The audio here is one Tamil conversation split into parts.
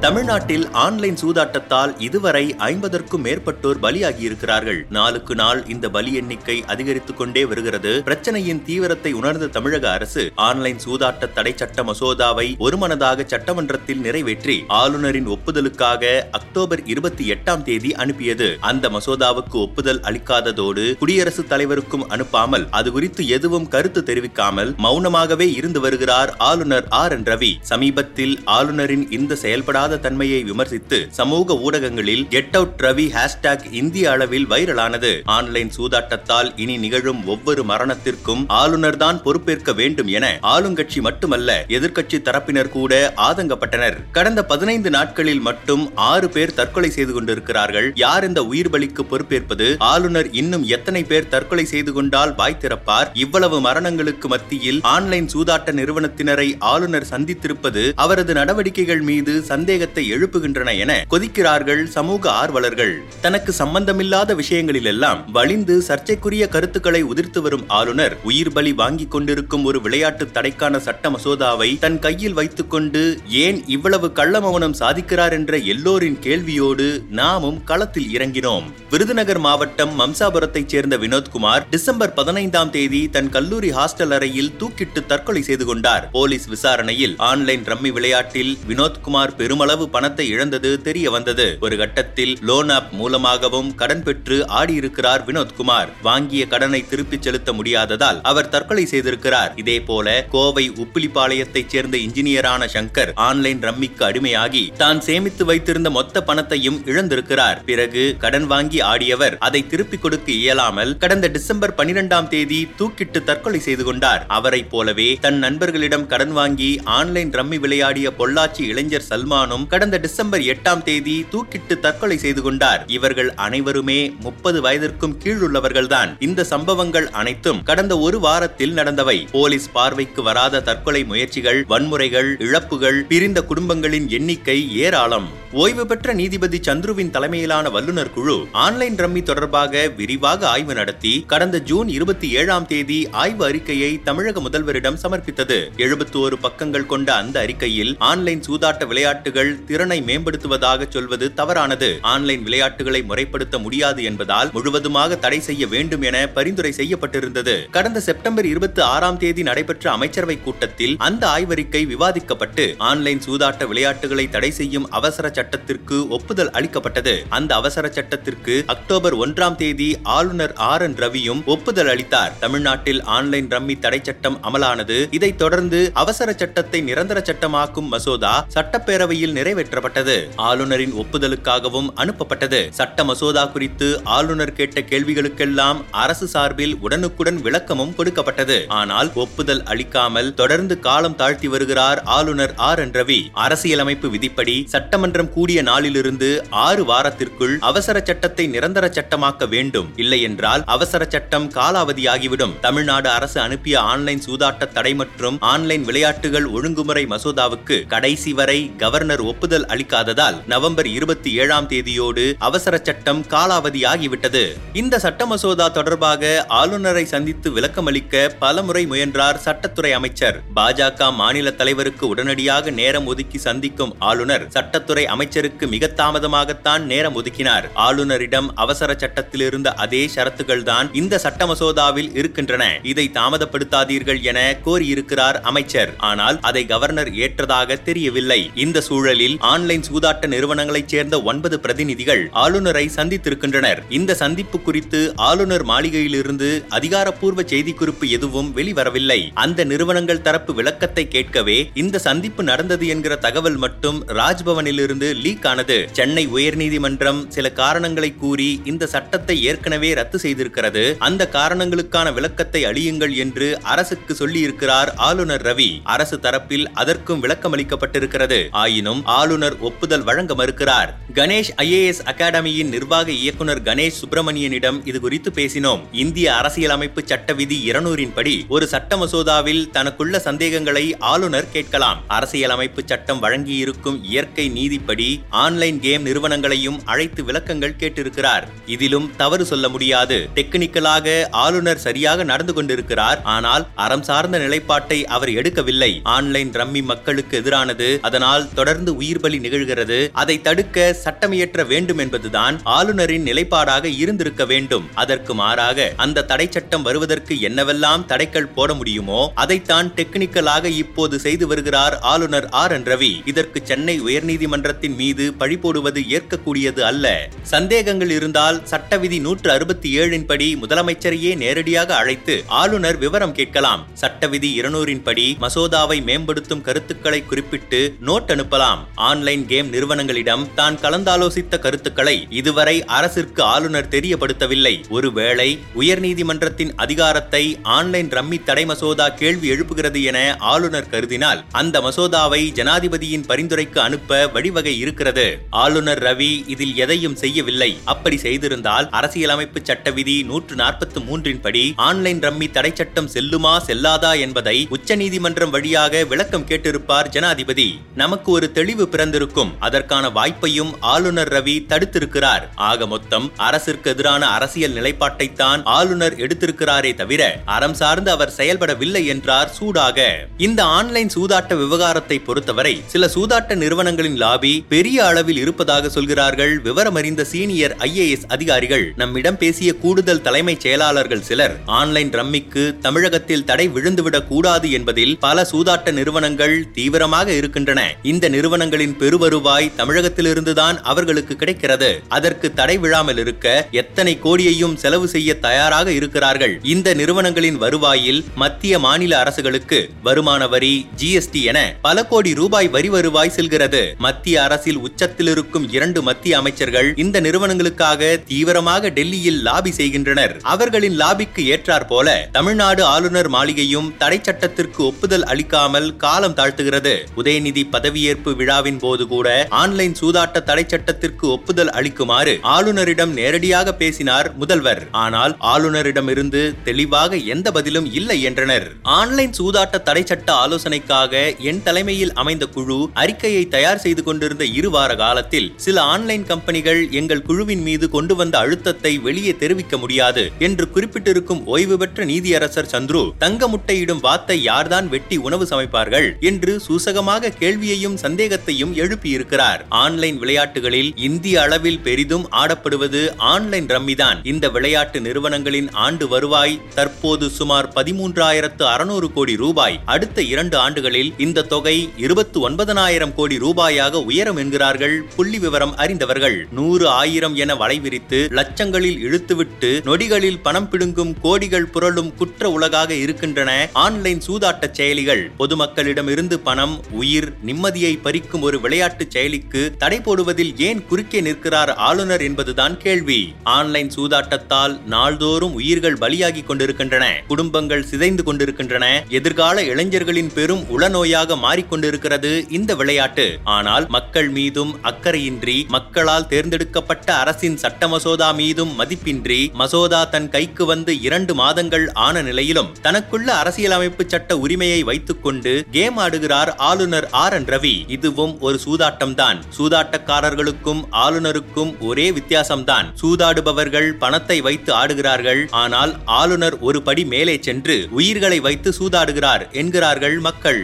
தமிழ்நாட்டில் ஆன்லைன் சூதாட்டத்தால் இதுவரை ஐம்பதற்கும் மேற்பட்டோர் பலியாகியிருக்கிறார்கள். நாளுக்கு நாள் இந்த பலி எண்ணிக்கை அதிகரித்துக் கொண்டே வருகிறது. பிரச்சனையின் தீவிரத்தை உணர்ந்த தமிழக அரசு ஆன்லைன் சூதாட்ட தடை சட்ட மசோதாவை ஒருமனதாக சட்டமன்றத்தில் நிறைவேற்றி ஆளுநரின் ஒப்புதலுக்காக அக்டோபர் இருபத்தி எட்டாம் தேதி அனுப்பியது. அந்த மசோதாவுக்கு ஒப்புதல் அளிக்காததோடு குடியரசுத் தலைவருக்கும் அனுப்பாமல் அது குறித்து எதுவும் கருத்து தெரிவிக்காமல் மௌனமாகவே இருந்து வருகிறார் ஆளுநர் ஆர் என் ரவி. சமீபத்தில் ஆளுநரின் இந்த செயல்படாத தன்மையை விமர்சித்து சமூக ஊடகங்களில் கெட் அவுட் ரவி ஹேஷ்டாக் இந்திய அளவில் வைரலானது. ஆன்லைன் சூதாட்டத்தால் இனி நிகழும் ஒவ்வொரு மரணத்திற்கும் ஆளுநர் தான் பொறுப்பேற்க வேண்டும் என ஆளுங்கட்சி மட்டுமல்ல எதிர்க்கட்சி தரப்பினர் கூட ஆதங்கப்பட்டனர். கடந்த பதினைந்து நாட்களில் மட்டும் ஆறு பேர் தற்கொலை செய்து கொண்டிருக்கிறார்கள். யார் இந்த உயிர் பலிக்கு பொறுப்பேற்பது? ஆளுநர் இன்னும் எத்தனை பேர் தற்கொலை செய்து கொண்டால் வாய் திறப்பார்? இவ்வளவு மரணங்களுக்கு மத்தியில் ஆன்லைன் சூதாட்ட நிறுவனத்தினரை ஆளுநர் சந்தித்திருப்பது அவரது நடவடிக்கைகள் மீது சந்தேகத்தை எழுப்புகின்றன என கொதிக்கிறார்கள் சமூக ஆர்வலர்கள். தனக்கு சம்பந்தமில்லாத விஷயங்களிலெல்லாம் வலிந்து சர்ச்சைக்குரிய கருத்துக்களை உதிர்த்து வரும் ஆளுநர் உயிர் பலி வாங்கிக் கொண்டிருக்கும் ஒரு விளையாட்டு தடைக்கான சட்ட மசோதாவை தன் கையில் வைத்துக்கொண்டு ஏன் இவ்வளவு கள்ள மௌனம் சாதிக்கிறார் என்ற எல்லோரின் கேள்வியோடு நாமும் களத்தில் இறங்கினோம். விருதுநகர் மாவட்டம் மம்சாபுரத்தைச் சேர்ந்த வினோத்குமார் டிசம்பர் பதினைந்தாம் தேதி தன் கல்லூரி ஹாஸ்டல் அறையில் தூக்கிட்டு தற்கொலை செய்து கொண்டார். போலீஸ் விசாரணையில் ஆன்லைன் ரம்மி விளையாட்டில் வினோத்குமார் பெருமளவு பணத்தை இழந்தது தெரிய வந்தது. ஒரு கட்டத்தில் லோன் ஆப் மூலமாகவும் கடன் பெற்று ஆடியிருக்கிறார் வினோத்குமார். வாங்கிய கடனை திருப்பிச் செலுத்த முடியாததால் அவர் தற்கொலை செய்திருக்கிறார். இதே போல கோவை உப்பிலிப்பாளையத்தைச் சேர்ந்த இன்ஜினியரான சங்கர் ஆன்லைன் ரம்மிக்கு அடிமையாகி தான் சேமித்து வைத்திருந்த மொத்த பணத்தையும் இழந்திருக்கிறார். பிறகு கடன் வாங்கி ஆடியவர் அதை திருப்பிக் கொடுக்க இயலாமல் கடந்த டிசம்பர் பனிரெண்டாம் தேதி தூக்கிட்டு தற்கொலை செய்து கொண்டார். அவரைப் போலவே தன் நண்பர்களிடம் கடன் வாங்கி ஆன்லைன் ரம்மி விளையாடிய பொள்ளாச்சி இளைஞர் சல்மானும் கடந்த டிசம்பர் எட்டாம் தேதி தூக்கிட்டு தற்கொலை செய்து கொண்டார். இவர்கள் அனைவருமே முப்பது வயதிற்கும் கீழ் உள்ளவர்கள்தான் இந்த சம்பவங்கள் அனைத்தும் கடந்த ஒரு வாரத்தில் நடந்தவை. போலீஸ் பார்வைக்கு வராத தற்கொலை முயற்சிகள் வன்முறைகள் இழப்புகள் பிரிந்த குடும்பங்களின் எண்ணிக்கை ஏராளம். ஓய்வு பெற்ற நீதிபதி சந்துருவின் தலைமையிலான வல்லுநர் குழு ஆன்லைன் ரம்மி தொடர்பாக விரிவாக ஆய்வு நடத்தி கடந்த ஜூன் இருபத்தி ஏழாம் தேதி ஆய்வு அறிக்கையை தமிழக முதல்வரிடம் சமர்ப்பித்தது. எழுபத்தோரு பக்கங்கள் கொண்ட அந்த அறிக்கையில் ஆன்லைன் சூதாட்ட விளையாட்டுகள் திறனை மேம்படுத்துவதாக சொல்வது தவறானது. ஆன்லைன் விளையாட்டுகளை முறைப்படுத்த முடியாது என்பதால் முழுவதுமாக தடை செய்ய வேண்டும் என பரிந்துரை செய்யப்பட்டிருந்தது. கடந்த செப்டம்பர் இருபத்தி ஆறாம் தேதி நடைபெற்ற அமைச்சரவை கூட்டத்தில் அந்த ஆய்வறிக்கை விவாதிக்கப்பட்டு ஆன்லைன் சூதாட்ட விளையாட்டுகளை தடை செய்யும் அவசர சட்டத்திற்கு ஒப்புதல் அளிக்கப்பட்டது. அந்த அவசர சட்டத்திற்கு அக்டோபர் ஒன்றாம் தேதி ஆளுநர் ஆர் என் ரவியும் ஒப்புதல் அளித்தார். தமிழ்நாட்டில் ஆன்லைன் ரம்மி தடை சட்டம் அமலானது. இதைத் தொடர்ந்து அவசர சட்டத்தை நிரந்தர சட்டமாக்கும் மசோதா சட்டப்பேரவையில் நிறைவேற்றப்பட்டது. ஆளுநரின் ஒப்புதலுக்காகவும் அனுப்பப்பட்டது. சட்ட மசோதா குறித்து ஆளுநர் கேட்ட கேள்விகளுக்கெல்லாம் அரசு சார்பில் உடனுக்குடன் விளக்கமும் கொடுக்கப்பட்டது. ஆனால் ஒப்புதல் அளிக்காமல் தொடர்ந்து காலம் தாழ்த்தி வருகிறார் ஆளுநர் ஆர். என். ரவி. அரசியலமைப்பு விதிப்படி சட்டமன்றம் கூடிய நாளிலிருந்து ஆறு வாரத்திற்குள் அவசர சட்டத்தை நிரந்தர சட்டமாக்க வேண்டும். இல்லை என்றால் அவசர சட்டம் காலாவதியாகிவிடும். தமிழ்நாடு அரசு அனுப்பிய ஆன்லைன் சூதாட்ட தடை மற்றும் ஆன்லைன் விளையாட்டுகள் ஒழுங்குமுறை மசோதாவுக்கு கடைசி வரை கவர்னர் ஒப்புதல் அளிக்காததால் நவம்பர் இருபத்தி ஏழாம் தேதியோடு அவசர சட்டம் காலாவதியாகிவிட்டது. இந்த சட்ட மசோதா தொடர்பாக ஆளுநரை சந்தித்து விளக்கமளிக்க பலமுறை முயன்றார் சட்டத்துறை அமைச்சர். பாஜக மாநில தலைவருக்கு உடனடியாக நேரம் ஒதுக்கி சந்திக்கும் ஆளுநர் சட்டத்துறை அமைச்சருக்கு மிக தாமதமாகத்தான் நேரம் ஒதுக்கினார். ஆளுநரிடம் அவசர சட்டத்தில் இருந்த அதே ஷரத்துகள் தான் இந்த சட்ட மசோதாவில் இருக்கின்றன. இதை தாமதப்படுத்தாதீர்கள் என கோரியிருக்கிறார் அமைச்சர். ஆனால் அதை கவர்னர் ஏற்றதாக தெரியவில்லை. இந்த சூழலில் ஆன்லைன் சூதாட்ட நிறுவனங்களைச் சேர்ந்த ஒன்பது பிரதிநிதிகள் ஆளுநரை சந்தித்திருக்கின்றனர். இந்த சந்திப்பு குறித்து ஆளுநர் மாளிகையிலிருந்து அதிகாரப்பூர்வ செய்திக்குறிப்பு எதுவும் வெளிவரவில்லை. அந்த நிறுவனங்கள் தரப்பு விளக்கத்தை கேட்கவே இந்த சந்திப்பு நடந்தது என்கிற தகவல் மட்டும் ராஜ்பவனிலிருந்து லீக் ஆனது. சென்னை உயர்நீதிமன்றம் சில காரணங்களை கூறி இந்த சட்டத்தை ஏற்கனவே ரத்து செய்திருக்கிறது. அந்த காரணங்களுக்கான விளக்கத்தை அழியுங்கள் என்று அரசுக்கு சொல்லியிருக்கிறார் ஆளுநர் ரவி. அரசு தரப்பில் அதற்கும் விளக்கமளிக்கப்பட்டிருக்கிறது. ஆயினும் இருந்தும் ஆளுநர் ஒப்புதல் வழங்க மறுக்கிறார். கணேஷ் ஐஏஎஸ் அகாடமியின் நிர்வாக இயக்குநர் கணேஷ் சுப்பிரமணியனிடம் இது குறித்து பேசினோம். இந்திய அரசியலமைப்பு சட்ட விதி இருநூறின் படி ஒரு சட்ட மசோதாவில் தனக்குள்ள சந்தேகங்களை ஆளுநர் கேட்கலாம். அரசியலமைப்பு சட்டம் வழங்கியிருக்கும் இயற்கை நீதிப்படி ஆன்லைன் கேம் நிறுவனங்களையும் அழைத்து விளக்கங்கள் கேட்டிருக்கிறார். இதிலும் தவறு சொல்ல முடியாது. டெக்னிக்கலாக ஆளுநர் சரியாக நடந்து கொண்டிருக்கிறார். ஆனால் அறம் சார்ந்த நிலைப்பாட்டை அவர் எடுக்கவில்லை. ஆன்லைன் ரம்மி மக்களுக்கு எதிரானது. அதனால் தொடர்ந்து உயிர் பலி நிகழ்கிறது. அதை தடுக்க சட்டமியற்ற வேண்டும் என்பதுதான் ஆளுநரின் நிலைப்பாடாக இருந்திருக்க வேண்டும். அதற்கு மாறாக அந்த தடை சட்டம் வருவதற்கு என்னவெல்லாம் தடைகள் போட முடியுமோ அதைத்தான் டெக்னிக்கலாக இப்போது செய்து வருகிறார் ஆளுநர் ஆர். என். ரவி. இதற்கு சென்னை உயர்நீதிமன்றத்தின் மீது பழி போடுவது ஏற்கக்கூடியது அல்ல. சந்தேகங்கள் இருந்தால் சட்ட விதி நூற்று அறுபத்தி ஏழின் படி முதலமைச்சரையே நேரடியாக அழைத்து ஆளுநர் விவரம் கேட்கலாம். சட்ட விதி இருநூறின் படி மசோதாவை மேம்படுத்தும் கருத்துக்களை குறிப்பிட்டு நோட் அனுப்பலாம். ஆன்லைன் கேம் நிறுவனங்களிடம் தான் கலந்தாலோசித்த கருத்துக்களை இதுவரை அரசிற்கு ஆளுநர் தெரியப்படுத்தவில்லை. ஒருவேளை உயர்நீதிமன்றத்தின் அதிகாரத்தை ஆன்லைன் ரம்மி தடை மசோதா கேள்வி எழுப்புகிறது என ஆளுநர் கருதினால் அந்த மசோதாவை ஜனாதிபதியின் பரிந்துரைக்கு அனுப்ப வழிவகை இருக்கிறது. ஆளுநர் ரவி இதில் எதையும் செய்யவில்லை. அப்படி செய்திருந்தால் அரசியலமைப்பு சட்ட விதி நூற்று நாற்பத்தி மூன்றின் படி ஆன்லைன் ரம்மி தடை சட்டம் செல்லுமா செல்லாதா என்பதை உச்சநீதிமன்றம் வழியாக விளக்கம் கேட்டிருப்பார் ஜனாதிபதி. நமக்கு ஒரு தெளிவு தெளிவு பிறந்திருக்கும். அதற்கான வாய்ப்பையும் ஆளுநர் ரவி தடுத்திருக்கிறார். ஆக மொத்தம் அரசிற்கு எதிரான அரசியல் நிலைப்பாட்டைத்தான் ஆளுநர் எடுத்திருக்கிறாரே தவிர அறம் சார்ந்து அவர் செயல்படவில்லை என்றார் சூடாக. இந்த ஆன்லைன் சூதாட்ட விவகாரத்தை பொறுத்தவரை சில சூதாட்ட நிறுவனங்களின் லாபி பெரிய அளவில் இருப்பதாக சொல்கிறார்கள். விவரமறிந்த சீனியர் ஐஏஎஸ் அதிகாரிகள் நம்மிடம் பேசிய கூடுதல் தலைமைச் செயலாளர்கள் சிலர் ஆன்லைன் ரம்மிக்கு தமிழகத்தில் தடை விழுந்துவிடக் கூடாது என்பதில் பல சூதாட்ட நிறுவனங்கள் தீவிரமாக இருக்கின்றன. இந்த நிறுவனங்களின் பெருவருவாய் தமிழகத்திலிருந்துதான் அவர்களுக்கு கிடைக்கிறது. அதற்கு தடை விழாமல் இருக்க எத்தனை கோடியையும் செலவு செய்ய தயாராக இருக்கிறார்கள். இந்த நிறுவனங்களின் வருவாயில் மத்திய மாநில அரசுகளுக்கு வருமான வரி ஜிஎஸ்டி என பல கோடி ரூபாய் வரி வருவாய் செல்கிறது. மத்திய அரசில் உச்சத்தில் இருக்கும் இரண்டு மத்திய அமைச்சர்கள் இந்த நிறுவனங்களுக்காக தீவிரமாக டெல்லியில் லாபி செய்கின்றனர். அவர்களின் லாபிக்கு ஏற்றார் போல தமிழ்நாடு ஆளுநர் மாளிகையும் தடை சட்டத்திற்கு ஒப்புதல் அளிக்காமல் காலம் தாழ்த்துகிறது. உதயநிதி பதவியேற்பு விழா விழாவின் போது கூட ஆன்லைன் சூதாட்ட தடை சட்டத்திற்கு ஒப்புதல் அளிக்குமாறு ஆளுநரிடம் நேரடியாக பேசினார் முதல்வர். ஆனால் ஆளுநரிடமிருந்து தெளிவாக எந்த பதிலும் இல்லை என்றனர். ஆன்லைன் சூதாட்ட தடை சட்ட ஆலோசனைக்காக என் தலைமையில் அமைந்த குழு அறிக்கையை தயார் செய்து கொண்டிருந்த இரு வார காலத்தில் சில ஆன்லைன் கம்பெனிகள் எங்கள் குழுவின் மீது கொண்டு வந்த அழுத்தத்தை வெளியே தெரிவிக்க முடியாது என்று குறிப்பிட்டிருக்கும் ஓய்வு பெற்ற நீதியரசர் சந்துரு தங்க முட்டையிடும் வாத்தை யார்தான் வெட்டி உணவு சமைப்பார்கள் என்று சூசகமாக கேள்வியையும் சந்தேக சந்தேகத்தையும் எழுப்பியிருக்கிறார். ஆன்லைன் விளையாட்டுகளில் இந்திய அளவில் பெரிதும் ஆடப்படுவது ஆன்லைன் ரம்மிதான். இந்த விளையாட்டு நிறுவனங்களின் ஆண்டு வருவாய் தற்போது சுமார் பதிமூன்றாயிரத்து அறுநூறு கோடி ரூபாய். அடுத்த இரண்டு ஆண்டுகளில் இந்த தொகை இருபத்தி ஒன்பதனாயிரம் கோடி ரூபாயாக உயரும் என்கிறார்கள் புள்ளி விவரம் அறிந்தவர்கள். நூறு ஆயிரம் என வளைவிரித்து லட்சங்களில் இழுத்துவிட்டு நொடிகளில் பணம் பிடுங்கும் கோடிகள் புரளும் குற்ற உலகாக இருக்கின்றன ஆன்லைன் சூதாட்ட செயலிகள். பொதுமக்களிடமிருந்து பணம் உயிர் நிம்மதியை பறி பறிக்கும் ஒரு விளையாட்டு செயலிக்கு தடை போடுவதில் ஏன் குறுக்கே நிற்கிறார் ஆளுநர் என்பதுதான் கேள்வி. ஆன்லைன் சூதாட்டத்தால் நாள்தோறும் உயிர்கள் பலியாகி கொண்டிருக்கின்றன குடும்பங்கள் சிதைந்து கொண்டிருக்கின்றன எதிர்கால இளைஞர்களின் பெரும் உளநோயாக மாறிக்கொண்டிருக்கிறது இந்த விளையாட்டு. ஆனால் மக்கள் மீதும் அக்கறையின்றி மக்களால் தேர்ந்தெடுக்கப்பட்ட அரசின் சட்ட மசோதா மீதும் மதிப்பின்றி மசோதா தன் கைக்கு வந்து இரண்டு மாதங்கள் ஆன நிலையிலும் தனக்குள்ள அரசியலமைப்பு சட்ட உரிமையை வைத்துக்கொண்டு கேம் ஆடுகிறார் ஆளுநர் ஆர் என் ரவி. இது இதுவும் ஒரு சூதாட்டம்தான். சூதாட்டக்காரர்களுக்கும் ஆளுநருக்கும் ஒரே வித்தியாசம்தான். சூதாடுபவர்கள் பணத்தை வைத்து ஆடுகிறார்கள் ஆனால் ஆளுநர் ஒரு படி மேலே சென்று உயிர்களை வைத்து சூதாடுகிறார் என்கிறார்கள் மக்கள்.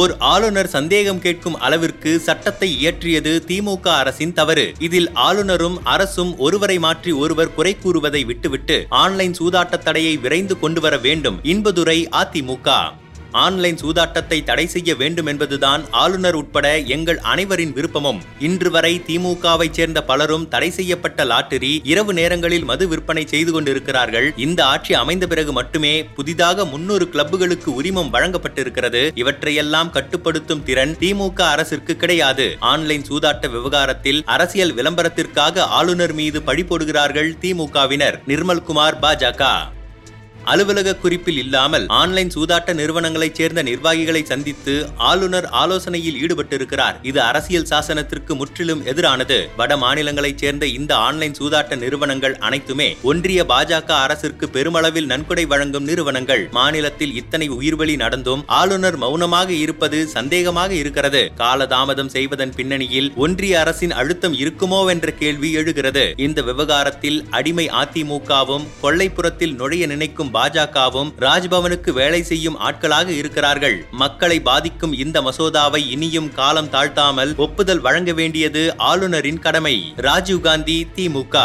ஓர் ஆளுநர் சந்தேகம் கேட்கும் அளவிற்கு சட்டத்தை இயற்றியது திமுக அரசின் தவறு. இதில் ஆளுநரும் அரசும் ஒருவரை மாற்றி ஒருவர் குறை கூறுவதை விட்டுவிட்டு ஆன்லைன் சூதாட்ட தடையை விரைந்து கொண்டு வர வேண்டும். இன்பதுரை அதிமுக ஆன்லைன் சூதாட்டத்தை தடை செய்ய வேண்டும் என்பதுதான் ஆளுநர் உட்பட எங்கள் அனைவரின் விருப்பமும். இன்று வரை திமுகவை சேர்ந்த பலரும் தடை செய்யப்பட்ட லாட்டரி இரவு நேரங்களில் மது விற்பனை செய்து கொண்டிருக்கிறார்கள். இந்த ஆட்சி அமைந்த பிறகு மட்டுமே புதிதாக முன்னூறு கிளப்புகளுக்கு உரிமம் வழங்கப்பட்டிருக்கிறது. இவற்றையெல்லாம் கட்டுப்படுத்தும் திறன் திமுக அரசிற்கு கிடையாது. ஆன்லைன் சூதாட்ட விவகாரத்தில் அரசியல் விளம்பரத்திற்காக ஆளுநர் மீது பழி போடுகிறார்கள் திமுகவினர். நிர்மல்குமார் பாஜக அலுவலக குறிப்பில் இல்லாமல் ஆன்லைன் சூதாட்ட நிறுவனங்களைச் சேர்ந்த நிர்வாகிகளை சந்தித்து ஆளுநர் ஆலோசனையில் ஈடுபட்டிருக்கிறார். இது அரசியல் சாசனத்திற்கு முற்றிலும் எதிரானது. வட மாநிலங்களைச் சேர்ந்த இந்த ஆன்லைன் சூதாட்ட நிறுவனங்கள் அனைத்துமே ஒன்றிய பாஜக அரசிற்கு பெருமளவில் நன்கொடை வழங்கும் நிறுவனங்கள். மாநிலத்தில் இத்தனை உயிர்வலி நடந்தும் ஆளுநர் மௌனமாக இருப்பது சந்தேகமாக இருக்கிறது. காலதாமதம் செய்வதன் பின்னணியில் ஒன்றிய அரசின் அழுத்தம் இருக்குமோ என்ற கேள்வி எழுகிறது. இந்த விவகாரத்தில் அடிமை அதிமுகவும் கொள்ளைப்புறத்தில் நுழைய நினைக்கும் பாஜகவும் ராஜ்பவனுக்கு வேலை செய்யும் ஆட்களாக இருக்கிறார்கள். மக்களை பாதிக்கும் இந்த மசோதாவை இனியும் காலம் தாழ்த்தாமல் ஒப்புதல் வழங்க வேண்டியது ஆளுநரின் கடமை. ராஜீவ்காந்தி திமுக